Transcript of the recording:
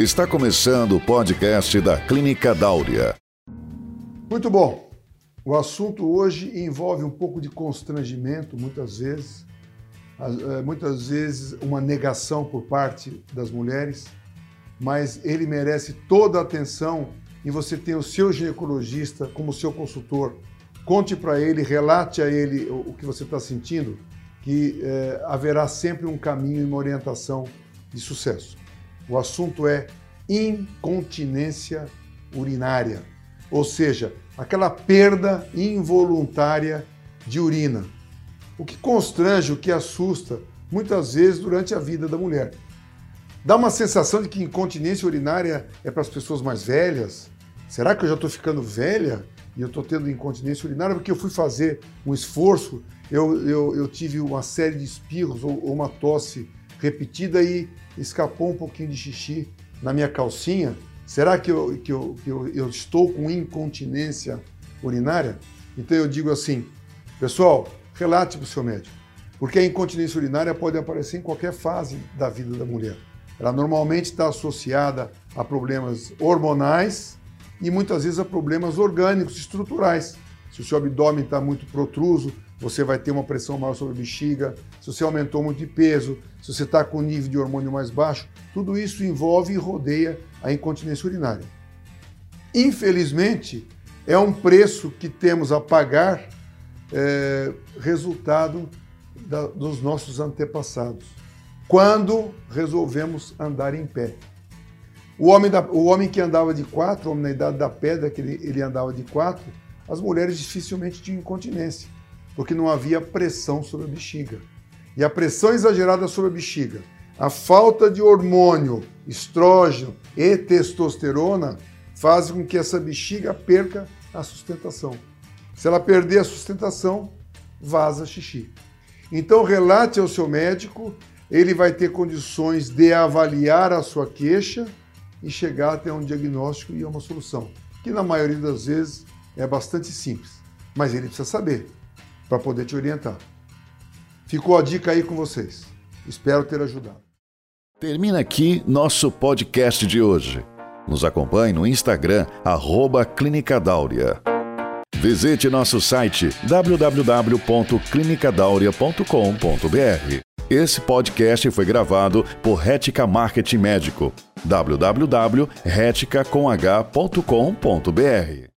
Está começando o podcast da Clínica Dáurea. Muito bom. O assunto hoje envolve um pouco de constrangimento, muitas vezes, eh, muitas vezes uma negação por parte das mulheres, mas ele merece toda a atenção e você tem o seu ginecologista como seu consultor. Conte para ele, relate a ele o que você está sentindo, que eh, haverá sempre um caminho e uma orientação de sucesso. O assunto é incontinência urinária, ou seja, aquela perda involuntária de urina. O que constrange, o que assusta, muitas vezes durante a vida da mulher. Dá uma sensação de que incontinência urinária é para as pessoas mais velhas. Será que eu já estou ficando velha e eu estou tendo incontinência urinária porque eu fui fazer um esforço, eu, eu, eu tive uma série de espirros ou, ou uma tosse repetida e escapou um pouquinho de xixi na minha calcinha? Será que eu, que eu, que eu, eu estou com incontinência urinária? Então eu digo assim, pessoal, relate para o seu médico, porque a incontinência urinária pode aparecer em qualquer fase da vida da mulher. Ela normalmente está associada a problemas hormonais e muitas vezes a problemas orgânicos, estruturais. Se o seu abdômen está muito protruso, você vai ter uma pressão maior sobre a bexiga. Se você aumentou muito de peso, se você está com nível de hormônio mais baixo, tudo isso envolve e rodeia a incontinência urinária. Infelizmente, é um preço que temos a pagar é, resultado da, dos nossos antepassados, quando resolvemos andar em pé. O homem, da, o homem que andava de quatro, o homem na idade da pedra, que ele, ele andava de quatro, as mulheres dificilmente tinham incontinência, porque não havia pressão sobre a bexiga. E a pressão exagerada sobre a bexiga, a falta de hormônio, estrógeno e testosterona fazem com que essa bexiga perca a sustentação. Se ela perder a sustentação, vaza xixi. Então relate ao seu médico, ele vai ter condições de avaliar a sua queixa e chegar até um diagnóstico e uma solução, que na maioria das vezes é bastante simples, mas ele precisa saber para poder te orientar. Ficou a dica aí com vocês. Espero ter ajudado. Termina aqui nosso podcast de hoje. Nos acompanhe no Instagram, arroba Clínica Dáurea. Visite nosso site www.clinicadaurea.com.br. Esse podcast foi gravado por Rética Marketing Médico. www.retica.com.br